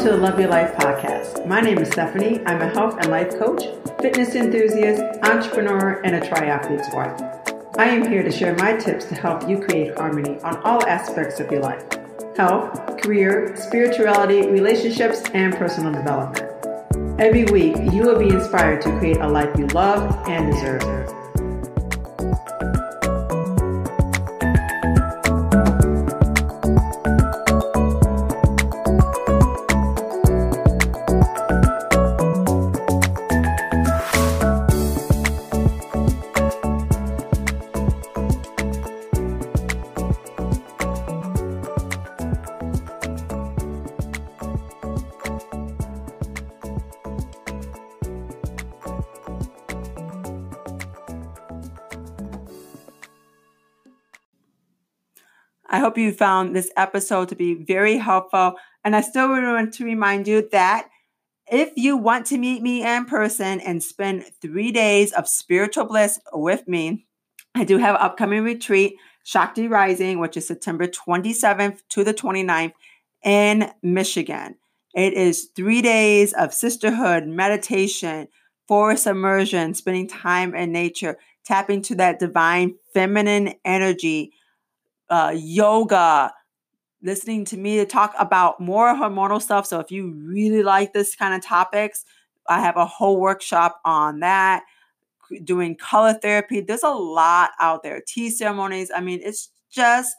To the Love Your Life podcast. My name is Stephanie. I'm a health and life coach, fitness enthusiast, entrepreneur, and a triathlete's wife. I am here to share my tips to help you create harmony on all aspects of your life health, career, spirituality, relationships, and personal development. Every week, you will be inspired to create a life you love and deserve. Hope you found this episode to be very helpful. And I still want to remind you that if you want to meet me in person and spend three days of spiritual bliss with me, I do have an upcoming retreat, Shakti Rising, which is September 27th to the 29th in Michigan. It is three days of sisterhood, meditation, forest immersion, spending time in nature, tapping to that divine feminine energy uh, yoga, listening to me to talk about more hormonal stuff. So if you really like this kind of topics, I have a whole workshop on that. Doing color therapy. There's a lot out there. Tea ceremonies. I mean, it's just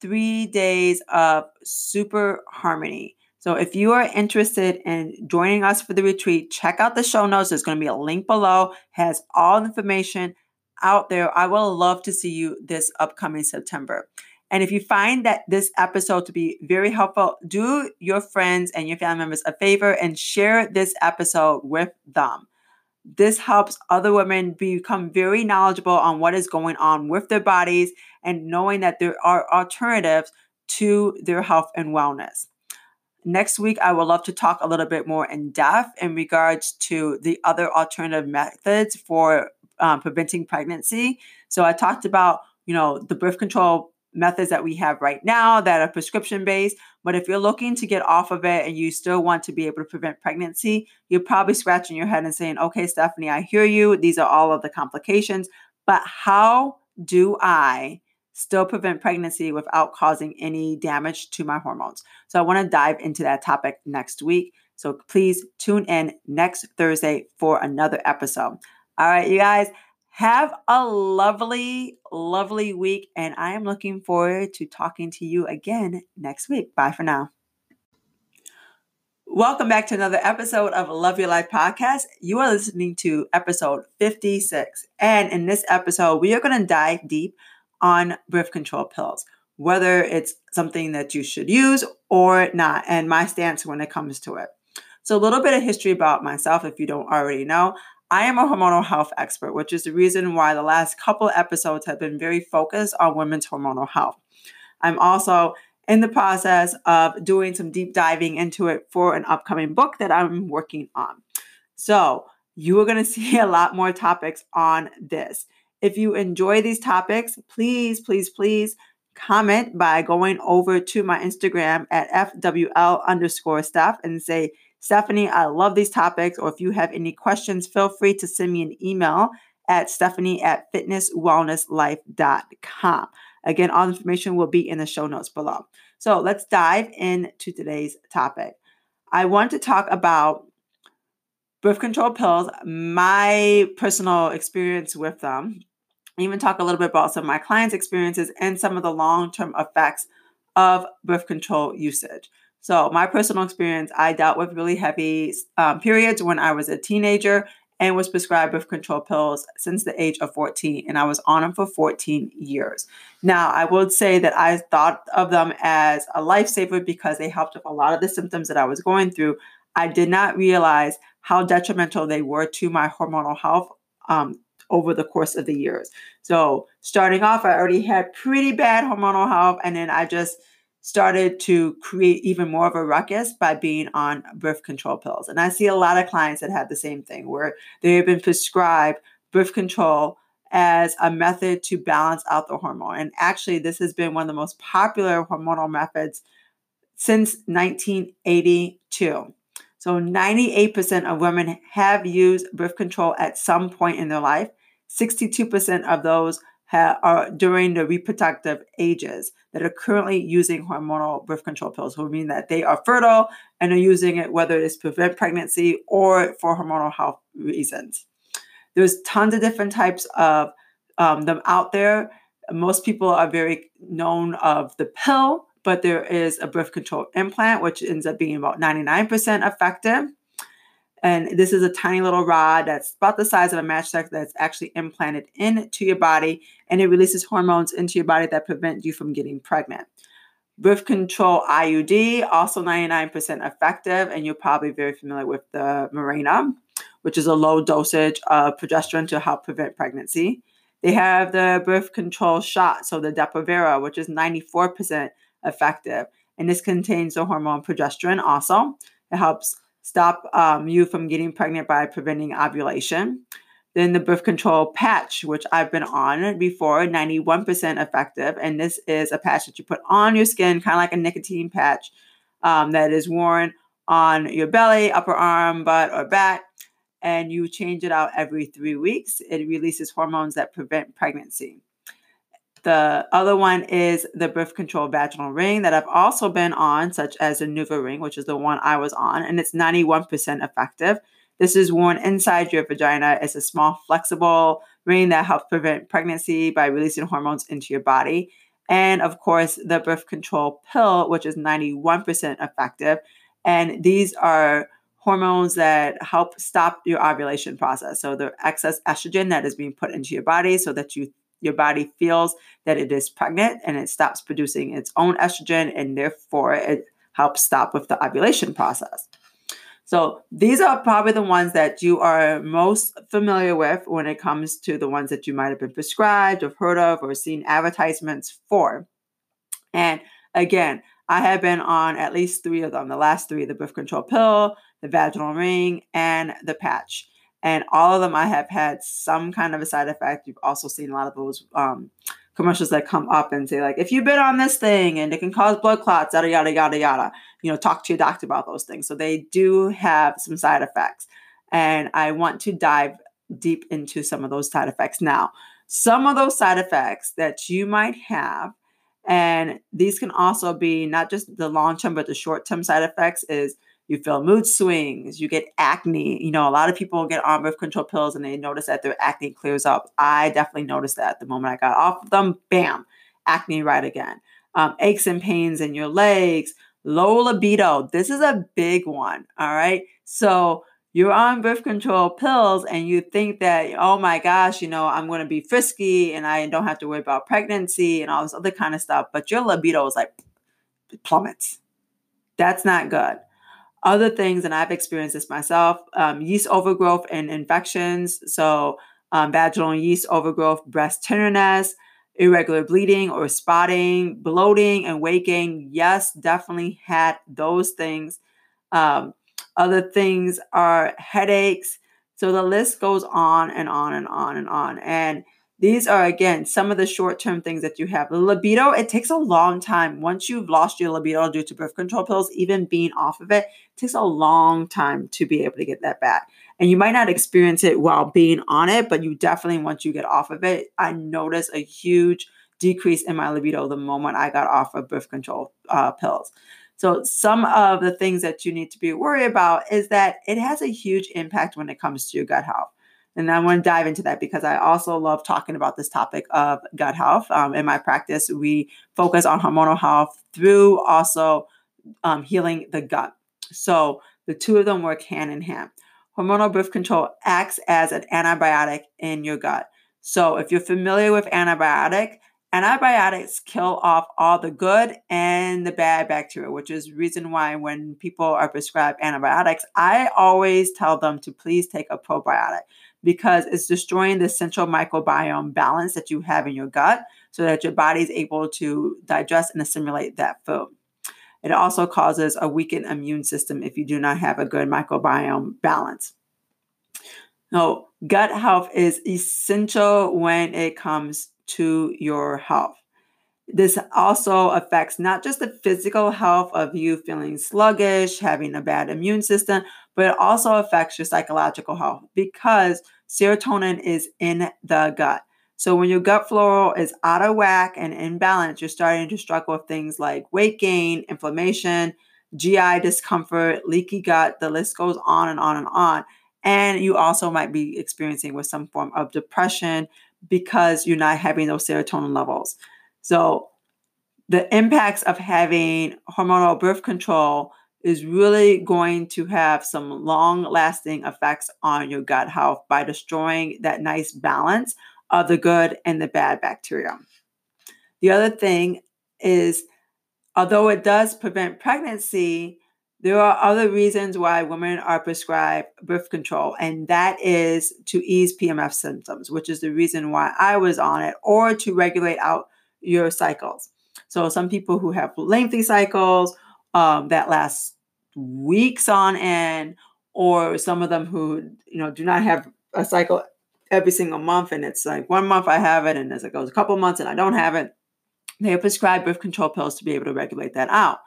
three days of super harmony. So if you are interested in joining us for the retreat, check out the show notes. There's going to be a link below, has all the information out there. I will love to see you this upcoming September. And if you find that this episode to be very helpful, do your friends and your family members a favor and share this episode with them. This helps other women become very knowledgeable on what is going on with their bodies and knowing that there are alternatives to their health and wellness. Next week, I would love to talk a little bit more in depth in regards to the other alternative methods for um, preventing pregnancy. So I talked about, you know, the birth control methods that we have right now that are prescription based. But if you're looking to get off of it and you still want to be able to prevent pregnancy, you're probably scratching your head and saying, okay, Stephanie, I hear you. These are all of the complications. But how do I still prevent pregnancy without causing any damage to my hormones? So I want to dive into that topic next week. So please tune in next Thursday for another episode. All right, you guys. Have a lovely, lovely week. And I am looking forward to talking to you again next week. Bye for now. Welcome back to another episode of Love Your Life podcast. You are listening to episode 56. And in this episode, we are going to dive deep on birth control pills, whether it's something that you should use or not, and my stance when it comes to it. So, a little bit of history about myself if you don't already know. I am a hormonal health expert, which is the reason why the last couple episodes have been very focused on women's hormonal health. I'm also in the process of doing some deep diving into it for an upcoming book that I'm working on. So, you are going to see a lot more topics on this. If you enjoy these topics, please, please, please comment by going over to my Instagram at FWL underscore Steph and say, Stephanie, I love these topics. Or if you have any questions, feel free to send me an email at stephanie at fitnesswellnesslife.com. Again, all information will be in the show notes below. So let's dive into today's topic. I want to talk about birth control pills, my personal experience with them, even talk a little bit about some of my clients' experiences and some of the long term effects of birth control usage. So, my personal experience, I dealt with really heavy um, periods when I was a teenager and was prescribed birth control pills since the age of 14. And I was on them for 14 years. Now, I would say that I thought of them as a lifesaver because they helped with a lot of the symptoms that I was going through. I did not realize how detrimental they were to my hormonal health um, over the course of the years. So, starting off, I already had pretty bad hormonal health, and then I just started to create even more of a ruckus by being on birth control pills. And I see a lot of clients that have the same thing where they have been prescribed birth control as a method to balance out the hormone. And actually, this has been one of the most popular hormonal methods since 1982. So 98% of women have used birth control at some point in their life. 62% of those are during the reproductive ages that are currently using hormonal birth control pills, which mean that they are fertile and are using it whether it's prevent pregnancy or for hormonal health reasons. There's tons of different types of um, them out there. Most people are very known of the pill, but there is a birth control implant, which ends up being about 99% effective. And this is a tiny little rod that's about the size of a matchstick that's actually implanted into your body, and it releases hormones into your body that prevent you from getting pregnant. Birth control IUD, also 99% effective, and you're probably very familiar with the Mirena, which is a low dosage of progesterone to help prevent pregnancy. They have the birth control shot, so the Depo-Provera, which is 94% effective. And this contains the hormone progesterone also. It helps stop um, you from getting pregnant by preventing ovulation. Then the birth control patch, which I've been on before, 91% effective. And this is a patch that you put on your skin, kind of like a nicotine patch um, that is worn on your belly, upper arm, butt, or back. And you change it out every three weeks. It releases hormones that prevent pregnancy. The other one is the birth control vaginal ring that I've also been on, such as the NuvaRing, which is the one I was on, and it's 91% effective. This is worn inside your vagina. It's a small, flexible ring that helps prevent pregnancy by releasing hormones into your body. And of course, the birth control pill, which is 91% effective. And these are hormones that help stop your ovulation process. So the excess estrogen that is being put into your body so that you your body feels that it is pregnant and it stops producing its own estrogen and therefore it helps stop with the ovulation process. So these are probably the ones that you are most familiar with when it comes to the ones that you might have been prescribed or heard of or seen advertisements for. And again, I have been on at least three of them the last three the birth control pill, the vaginal ring, and the patch and all of them I have had some kind of a side effect. You've also seen a lot of those um, commercials that come up and say like, if you've been on this thing and it can cause blood clots, yada yada yada yada. You know, talk to your doctor about those things. So they do have some side effects, and I want to dive deep into some of those side effects now. Some of those side effects that you might have. And these can also be not just the long term, but the short term side effects is you feel mood swings, you get acne. You know, a lot of people get on birth control pills and they notice that their acne clears up. I definitely noticed that the moment I got off of them, bam, acne right again. Um, aches and pains in your legs, low libido. This is a big one. All right. So you're on birth control pills and you think that, oh my gosh, you know, I'm going to be frisky and I don't have to worry about pregnancy and all this other kind of stuff. But your libido is like plummets. That's not good. Other things, and I've experienced this myself um, yeast overgrowth and infections. So, um, vaginal yeast overgrowth, breast tenderness, irregular bleeding or spotting, bloating, and weight gain. Yes, definitely had those things. Um, other things are headaches. So the list goes on and on and on and on. And these are, again, some of the short term things that you have. The libido, it takes a long time. Once you've lost your libido due to birth control pills, even being off of it, it takes a long time to be able to get that back. And you might not experience it while being on it, but you definitely, once you get off of it, I notice a huge decrease in my libido the moment I got off of birth control uh, pills. So, some of the things that you need to be worried about is that it has a huge impact when it comes to your gut health. And I want to dive into that because I also love talking about this topic of gut health. Um, in my practice, we focus on hormonal health through also um, healing the gut. So the two of them work hand in hand. Hormonal birth control acts as an antibiotic in your gut. So if you're familiar with antibiotic, antibiotics kill off all the good and the bad bacteria, which is the reason why when people are prescribed antibiotics, I always tell them to please take a probiotic because it's destroying the central microbiome balance that you have in your gut so that your body is able to digest and assimilate that food. It also causes a weakened immune system if you do not have a good microbiome balance. Now, gut health is essential when it comes to your health. This also affects not just the physical health of you feeling sluggish, having a bad immune system, but it also affects your psychological health because serotonin is in the gut. So when your gut flora is out of whack and imbalance, you're starting to struggle with things like weight gain, inflammation, GI discomfort, leaky gut, the list goes on and on and on. And you also might be experiencing with some form of depression because you're not having those serotonin levels. So the impacts of having hormonal birth control is really going to have some long lasting effects on your gut health by destroying that nice balance of the good and the bad bacteria. The other thing is, although it does prevent pregnancy, there are other reasons why women are prescribed birth control, and that is to ease PMS symptoms, which is the reason why I was on it, or to regulate out your cycles. So, some people who have lengthy cycles um, that last weeks on end, or some of them who you know do not have a cycle every single month, and it's like one month I have it, and as it goes a couple months and I don't have it, they are prescribed birth control pills to be able to regulate that out.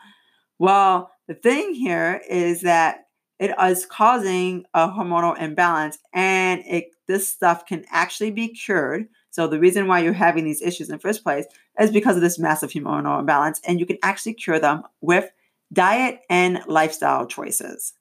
Well, the thing here is that it is causing a hormonal imbalance, and it this stuff can actually be cured. So the reason why you're having these issues in the first place is because of this massive hormonal imbalance, and you can actually cure them with diet and lifestyle choices.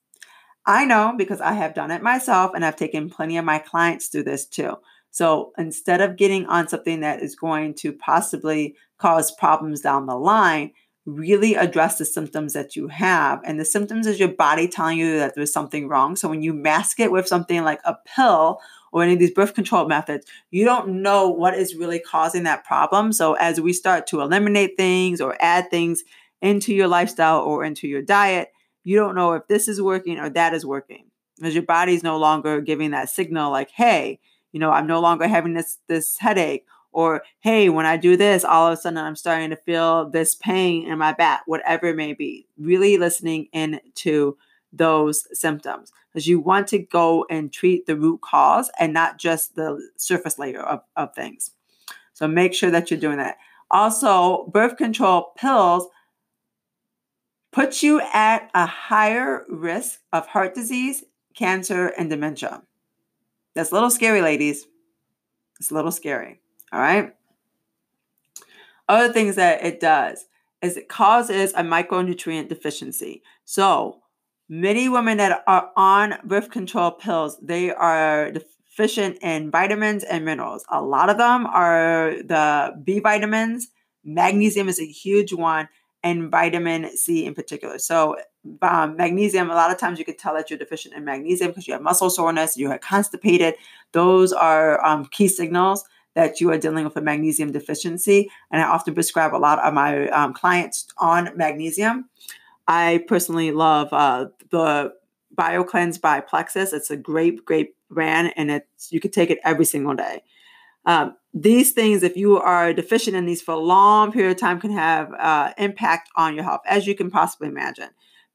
I know because I have done it myself and I've taken plenty of my clients through this too. So instead of getting on something that is going to possibly cause problems down the line, really address the symptoms that you have. And the symptoms is your body telling you that there's something wrong. So when you mask it with something like a pill or any of these birth control methods, you don't know what is really causing that problem. So as we start to eliminate things or add things into your lifestyle or into your diet, you don't know if this is working or that is working because your body's no longer giving that signal like, hey, you know, I'm no longer having this this headache or hey, when I do this, all of a sudden I'm starting to feel this pain in my back, whatever it may be. Really listening into those symptoms because you want to go and treat the root cause and not just the surface layer of, of things. So make sure that you're doing that. Also, birth control pills puts you at a higher risk of heart disease, cancer, and dementia. That's a little scary, ladies. It's a little scary. All right. Other things that it does is it causes a micronutrient deficiency. So many women that are on birth control pills, they are deficient in vitamins and minerals. A lot of them are the B vitamins. Magnesium is a huge one and vitamin C in particular. So, um, magnesium, a lot of times you can tell that you're deficient in magnesium because you have muscle soreness, you are constipated. Those are um, key signals that you are dealing with a magnesium deficiency. And I often prescribe a lot of my um, clients on magnesium. I personally love uh, the BioCleanse by Plexus. It's a great, great brand, and it's you can take it every single day. Um, these things, if you are deficient in these for a long period of time, can have uh, impact on your health, as you can possibly imagine.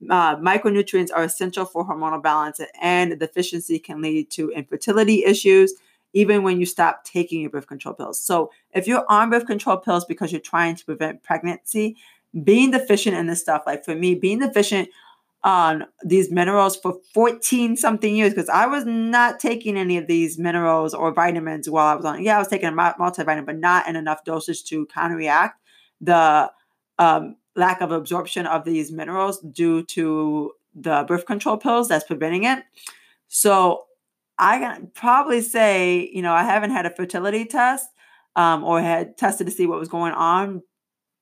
Uh, micronutrients are essential for hormonal balance, and deficiency can lead to infertility issues, even when you stop taking your birth control pills. So, if you're on birth control pills because you're trying to prevent pregnancy, being deficient in this stuff, like for me, being deficient on these minerals for 14 something years because I was not taking any of these minerals or vitamins while I was on. Yeah, I was taking a multivitamin, but not in enough dosage to counteract the um, lack of absorption of these minerals due to the birth control pills that's preventing it. So I can probably say, you know, I haven't had a fertility test um, or had tested to see what was going on,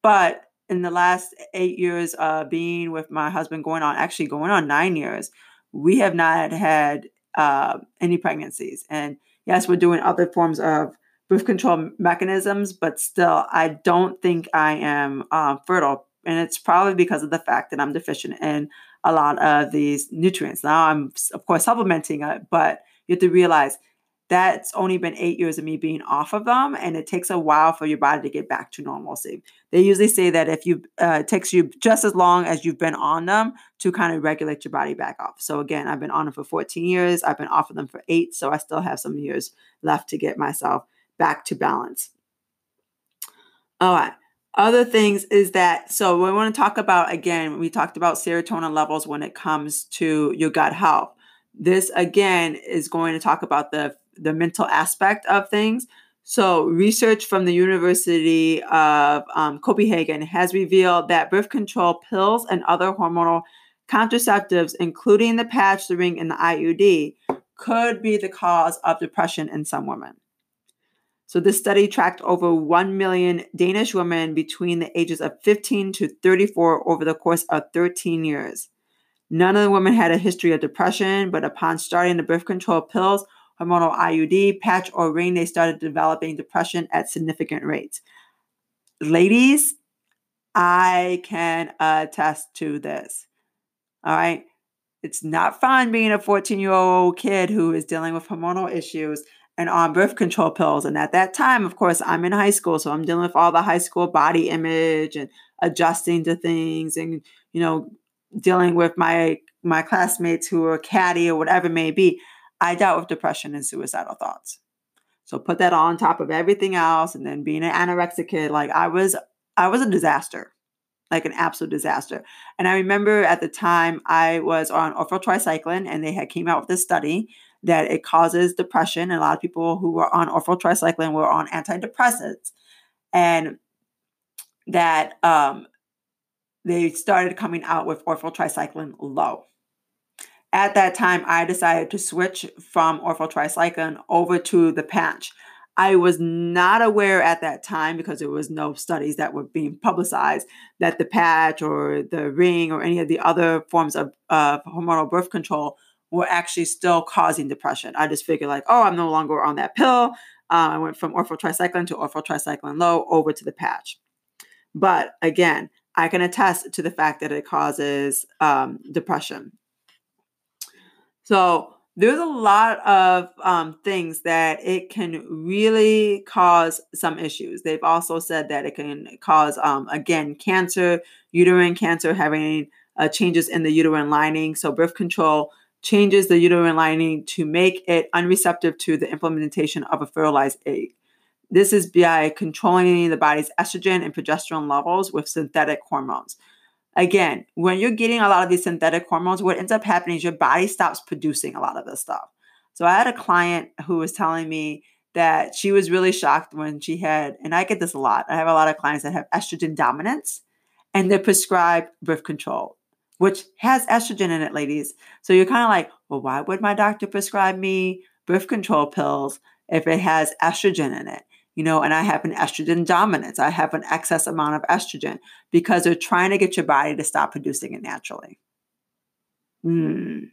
but in the last eight years uh, being with my husband, going on actually going on nine years, we have not had uh, any pregnancies. And yes, we're doing other forms of birth control mechanisms, but still, I don't think I am um, fertile. And it's probably because of the fact that I'm deficient in a lot of these nutrients. Now, I'm, of course, supplementing it, but you have to realize that's only been eight years of me being off of them and it takes a while for your body to get back to normalcy. They usually say that if you uh, it takes you just as long as you've been on them to kind of regulate your body back off. So again i've been on them for 14 years. I've been off of them for eight so i still have some years left to get myself back to balance. All right. Other things is that so we want to talk about again we talked about serotonin levels when it comes to your gut health. This again is going to talk about the the mental aspect of things so research from the university of um, copenhagen has revealed that birth control pills and other hormonal contraceptives including the patch the ring and the iud could be the cause of depression in some women so this study tracked over 1 million Danish women between the ages of 15 to 34 over the course of 13 years. None of the women had a history of depression, but upon starting the birth control pills, hormonal IUD, patch, or ring, they started developing depression at significant rates. Ladies, I can attest to this. All right. It's not fun being a 14 year old kid who is dealing with hormonal issues and on birth control pills. And at that time, of course, I'm in high school, so I'm dealing with all the high school body image and adjusting to things and, you know, dealing with my my classmates who are catty or whatever it may be. I dealt with depression and suicidal thoughts. So put that on top of everything else and then being an anorexic kid, like I was I was a disaster. Like an absolute disaster. And I remember at the time I was on Ortho Tri-Cyclen, and they had came out with this study that it causes depression. And a lot of people who were on Ortho Tri-Cyclen were on antidepressants. And that um, they started coming out with Ortho Tri-Cyclen low. At that time, I decided to switch from ortho over to the patch. I was not aware at that time because there was no studies that were being publicized that the patch or the ring or any of the other forms of uh, hormonal birth control were actually still causing depression. I just figured like, oh, I'm no longer on that pill. Um, I went from Ortho Tri-Cyclen to Ortho Tri-Cyclen low over to the patch. But again, I can attest to the fact that it causes um, depression. So there's a lot of um, things that it can really cause some issues. They've also said that it can cause, um, again, cancer, uterine cancer, having uh, changes in the uterine lining. So birth control changes the uterine lining to make it unreceptive to the implementation of a fertilized egg. This is by controlling the body's estrogen and progesterone levels with synthetic hormones. Again, when you're getting a lot of these synthetic hormones, what ends up happening is your body stops producing a lot of this stuff. So I had a client who was telling me that she was really shocked when she had, and I get this a lot. I have a lot of clients that have estrogen dominance and they're prescribed birth control which has estrogen in it, ladies. So you're kind of like, well, why would my doctor prescribe me birth control pills if it has estrogen in it? You know, and I have an estrogen dominance. I have an excess amount of estrogen because they're trying to get your body to stop producing it naturally. Hmm.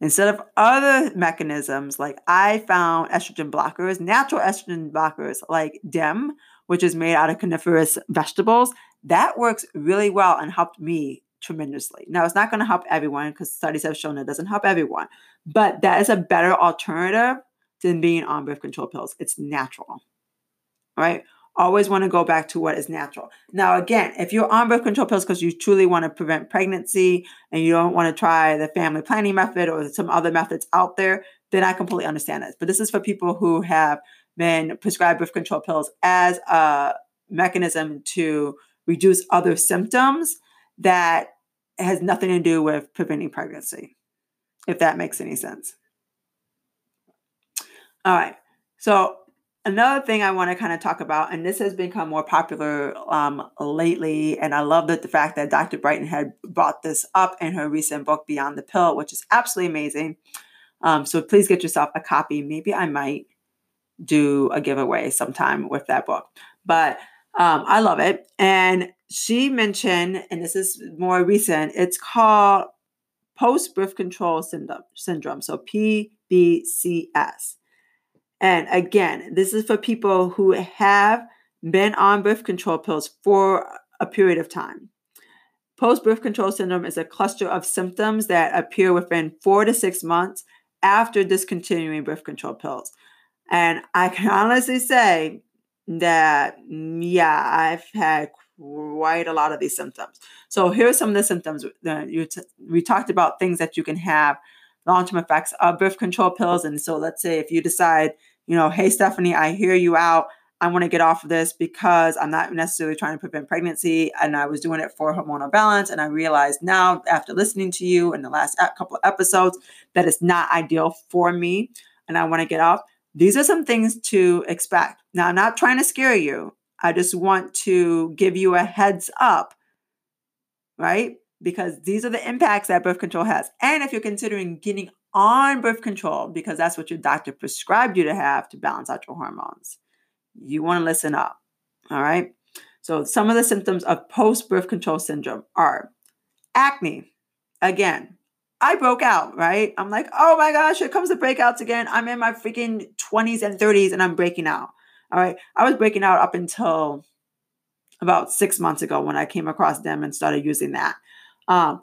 Instead of other mechanisms, like I found estrogen blockers, natural estrogen blockers like DIM, which is made out of cruciferous vegetables, that works really well and helped me tremendously. Now, it's not going to help everyone because studies have shown it doesn't help everyone, but that is a better alternative than being on birth control pills. It's natural, right? Always want to go back to what is natural. Now, again, if you're on birth control pills because you truly want to prevent pregnancy and you don't want to try the family planning method or some other methods out there, then I completely understand this. But this is for people who have been prescribed birth control pills as a mechanism to reduce other symptoms that has nothing to do with preventing pregnancy, if that makes any sense. All right. So, another thing I want to kind of talk about, and this has become more popular um, lately, and I love that the fact that Dr. Brighten had brought this up in her recent book, Beyond the Pill, which is absolutely amazing. Um, so, please get yourself a copy. Maybe I might do a giveaway sometime with that book. But um, I love it. And she mentioned, and this is more recent, it's called post birth control syndrome, syndrome, so PBCS. And again, this is for people who have been on birth control pills for a period of time. Post birth control syndrome is a cluster of symptoms that appear within four to six months after discontinuing birth control pills. And I can honestly say that, yeah, I've had quite a lot of these symptoms. So here are some of the symptoms. that you t- we talked about things that you can have long-term effects of birth control pills. And so let's say if you decide, you know, hey Stephanie, I hear you out. I want to get off of this because I'm not necessarily trying to prevent pregnancy. And I was doing it for hormonal balance. And I realized now, after listening to you in the last couple of episodes, that it's not ideal for me. And I want to get off. These are some things to expect. Now, I'm not trying to scare you. I just want to give you a heads up, right? Because these are the impacts that birth control has. And if you're considering getting on birth control, because that's what your doctor prescribed you to have to balance out your hormones you want to listen up. All right. So, some of the symptoms of post birth control syndrome are acne. Again, I broke out, right? I'm like, oh my gosh, here comes the breakouts again. I'm in my freaking 20s and 30s and I'm breaking out. All right. I was breaking out up until about six months ago when I came across them and started using that. Um,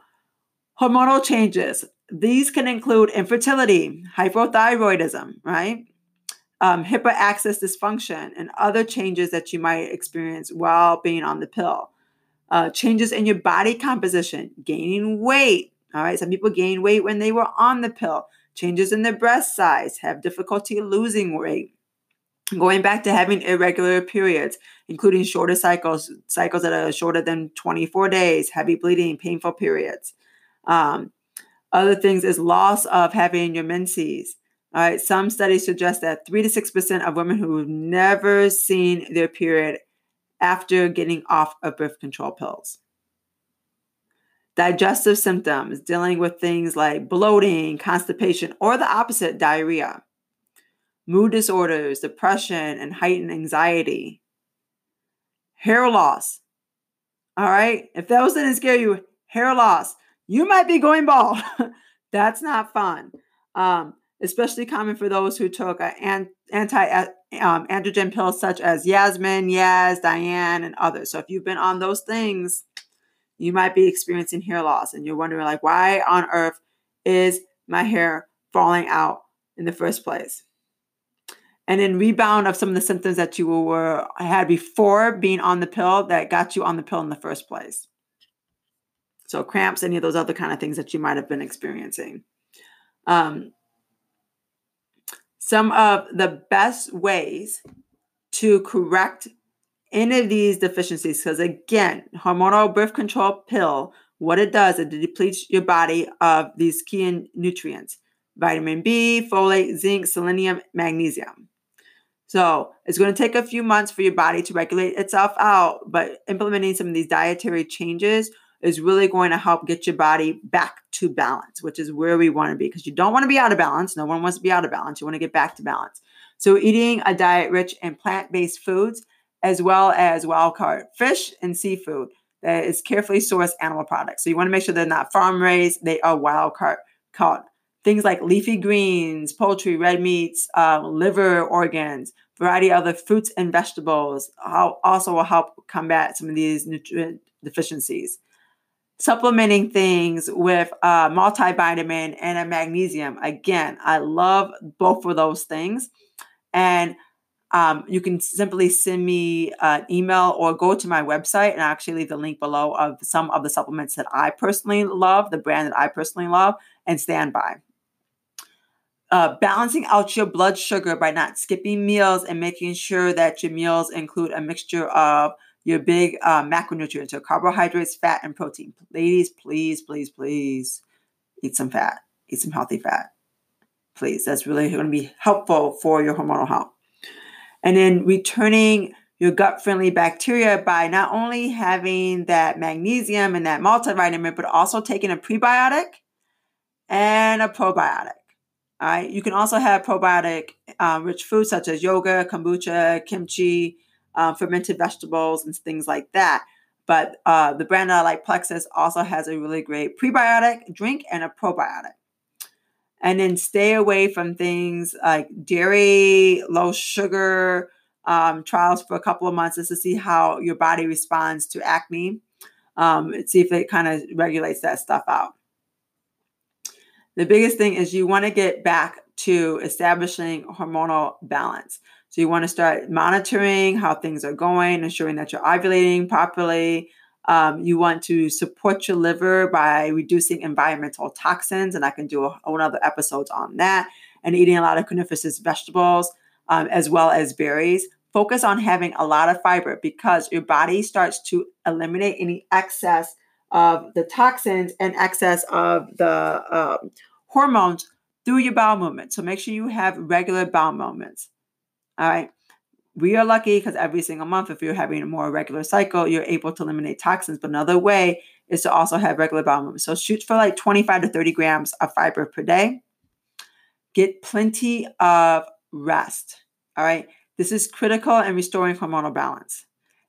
hormonal changes. These can include infertility, hypothyroidism, right? um, dysfunction, and other changes that you might experience while being on the pill. Uh, changes in your body composition, gaining weight. All right, some people gain weight when they were on the pill. Changes in their breast size, have difficulty losing weight. Going back to having irregular periods, including shorter cycles, cycles that are shorter than 24 days, heavy bleeding, painful periods. Um, other things is loss of having your menses, all right, some studies suggest that 3 to 6% of women who've never seen their period after getting off of birth control pills. Digestive symptoms, dealing with things like bloating, constipation, or the opposite, diarrhea. Mood disorders, depression, and heightened anxiety. Hair loss. All right, if those didn't scare you, hair loss, you might be going bald. That's not fun. Um, especially common for those who took an anti um, androgen pills such as Yasmin, Yaz, Diane, and others. So if you've been on those things, you might be experiencing hair loss and you're wondering like why on earth is my hair falling out in the first place? And then rebound of some of the symptoms that you were had before being on the pill that got you on the pill in the first place. So cramps, any of those other kind of things that you might have been experiencing. Um, some of the best ways to correct any of these deficiencies because again hormonal birth control pill what it does is it depletes your body of these key nutrients vitamin b folate zinc selenium magnesium so it's going to take a few months for your body to regulate itself out but implementing some of these dietary changes is really going to help get your body back to balance, which is where we want to be because you don't want to be out of balance. No one wants to be out of balance. You want to get back to balance. So, eating a diet rich in plant based foods as well as wild caught fish and seafood that is carefully sourced animal products. So, you want to make sure they're not farm raised, they are wild caught. Things like leafy greens, poultry, red meats, uh, liver organs, variety of other fruits and vegetables also will help combat some of these nutrient deficiencies supplementing things with a multivitamin and a magnesium. Again, I love both of those things. And um, you can simply send me an email or go to my website and I actually leave the link below of some of the supplements that I personally love, the brand that I personally love, and stand by. Uh, balancing out your blood sugar by not skipping meals and making sure that your meals include a mixture of your big uh, macronutrients, so carbohydrates, fat, and protein. Ladies, please, please, please eat some fat, eat some healthy fat. Please, that's really going to be helpful for your hormonal health. And then returning your gut friendly bacteria by not only having that magnesium and that multivitamin, but also taking a prebiotic and a probiotic. All right. You can also have probiotic uh, rich foods such as yogurt, kombucha, kimchi, uh, fermented vegetables and things like that. But uh, the brand that I like, Plexus, also has a really great prebiotic drink and a probiotic. And then stay away from things like dairy, low sugar um, trials for a couple of months just to see how your body responds to acne. Um, see if it kind of regulates that stuff out. The biggest thing is you want to get back to establishing hormonal balance. So you want to start monitoring how things are going, ensuring that you're ovulating properly. Um, you want to support your liver by reducing environmental toxins, and I can do a whole other episodes on that. And eating a lot of cruciferous vegetables, um, as well as berries focus on having a lot of fiber because your body starts to eliminate any excess of the toxins and excess of the um, hormones through your bowel movement. So make sure you have regular bowel movements. All right. We are lucky because every single month, if you're having a more regular cycle, you're able to eliminate toxins. But another way is to also have regular bowel movement. So shoot for like 25 to 30 grams of fiber per day. Get plenty of rest. All right. This is critical in restoring hormonal balance.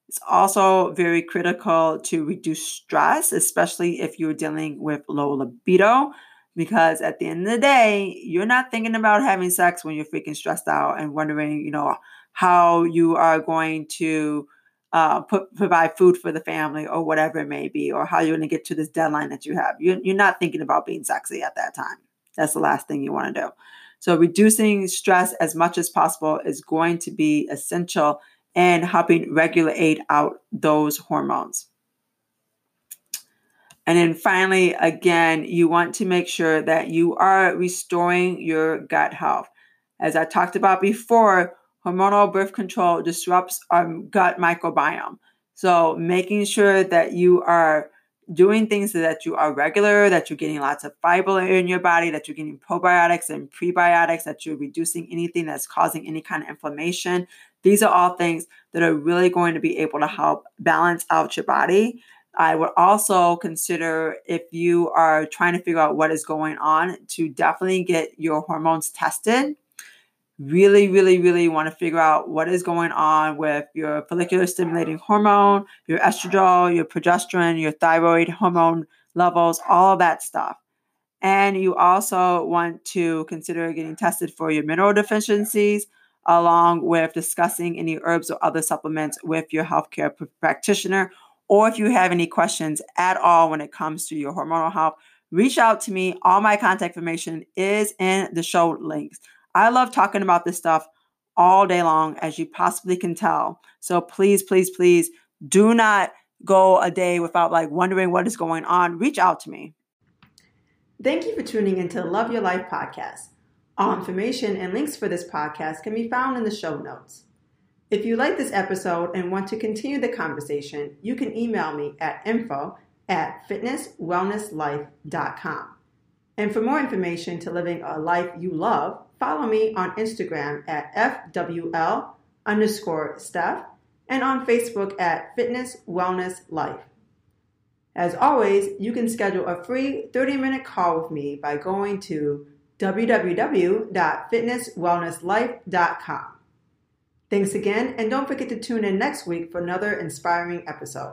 It's also very critical to reduce stress, especially if you're dealing with low libido, because at the end of the day, you're not thinking about having sex when you're freaking stressed out and wondering, you know, how you are going to uh, put, provide food for the family or whatever it may be, or how you're going to get to this deadline that you have. You're, you're not thinking about being sexy at that time. That's the last thing you want to do. So, reducing stress as much as possible is going to be essential in helping regulate out those hormones. And then finally, again, you want to make sure that you are restoring your gut health. As I talked about before, hormonal birth control disrupts our gut microbiome. So, making sure that you are doing things that you are regular, that you're getting lots of fiber in your body, that you're getting probiotics and prebiotics, that you're reducing anything that's causing any kind of inflammation. These are all things that are really going to be able to help balance out your body. I would also consider if you are trying to figure out what is going on to definitely get your hormones tested really, really, really want to figure out what is going on with your follicular stimulating hormone, your estradiol, your progesterone, your thyroid hormone levels, all of that stuff. And you also want to consider getting tested for your mineral deficiencies, along with discussing any herbs or other supplements with your healthcare practitioner. Or if you have any questions at all when it comes to your hormonal health, reach out to me. All my contact information is in the show links. I love talking about this stuff all day long, as you possibly can tell. So please, please, please do not go a day without like wondering what is going on. Reach out to me. Thank you for tuning into Love Your Life podcast. All information and links for this podcast can be found in the show notes. If you like this episode and want to continue the conversation, you can email me at info at fitnesswellnesslife.com. And for more information to living a life you love, follow me on Instagram at FWL underscore Steph and on Facebook at Fitness Wellness Life. As always, you can schedule a free 30 minute call with me by going to www.fitnesswellnesslife.com. Thanks again, and don't forget to tune in next week for another inspiring episode.